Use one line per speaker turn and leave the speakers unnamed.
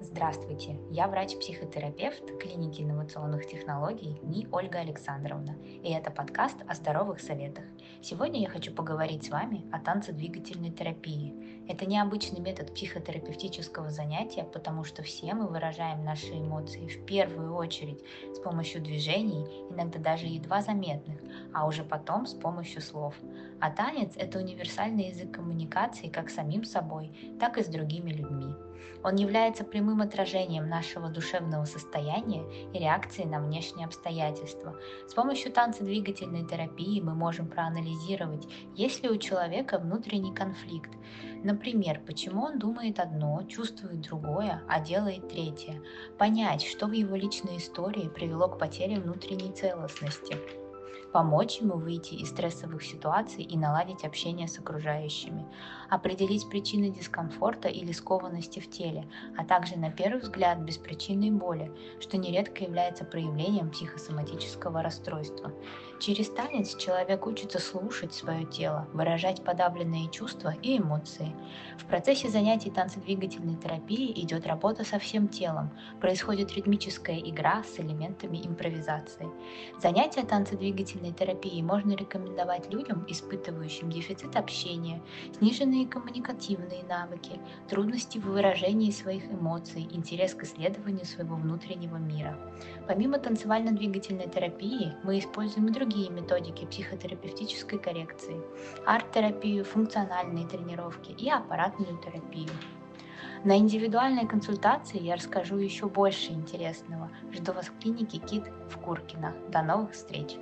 Здравствуйте, я врач-психотерапевт клиники инновационных технологий НИ Ольга Александровна, и это подкаст о здоровых советах. Сегодня я хочу поговорить с вами о танцедвигательной терапии. Это необычный метод психотерапевтического занятия, потому что все мы выражаем наши эмоции в первую очередь с помощью движений, иногда даже едва заметных, а уже потом с помощью слов. А танец – это универсальный язык коммуникации как самим собой, так и с другими людьми. Он является прямым отражением нашего душевного состояния и реакции на внешние обстоятельства. С помощью танцедвигательной терапии мы можем проанализировать, есть ли у человека внутренний конфликт. Например, почему он думает одно, чувствует другое, а делает третье. Понять, что в его личной истории привело к потере внутренней целостности помочь ему выйти из стрессовых ситуаций и наладить общение с окружающими, определить причины дискомфорта или скованности в теле, а также на первый взгляд беспричинной боли, что нередко является проявлением психосоматического расстройства. Через танец человек учится слушать свое тело, выражать подавленные чувства и эмоции. В процессе занятий танцедвигательной терапии идет работа со всем телом, происходит ритмическая игра с элементами импровизации. Занятия танцедвигательной терапии можно рекомендовать людям, испытывающим дефицит общения, сниженные коммуникативные навыки, трудности в выражении своих эмоций, интерес к исследованию своего внутреннего мира. Помимо танцевально-двигательной терапии мы используем и другие методики психотерапевтической коррекции, арт-терапию, функциональные тренировки и аппаратную терапию. На индивидуальной консультации я расскажу еще больше интересного. Жду вас в клинике КИТ в Куркино. До новых встреч!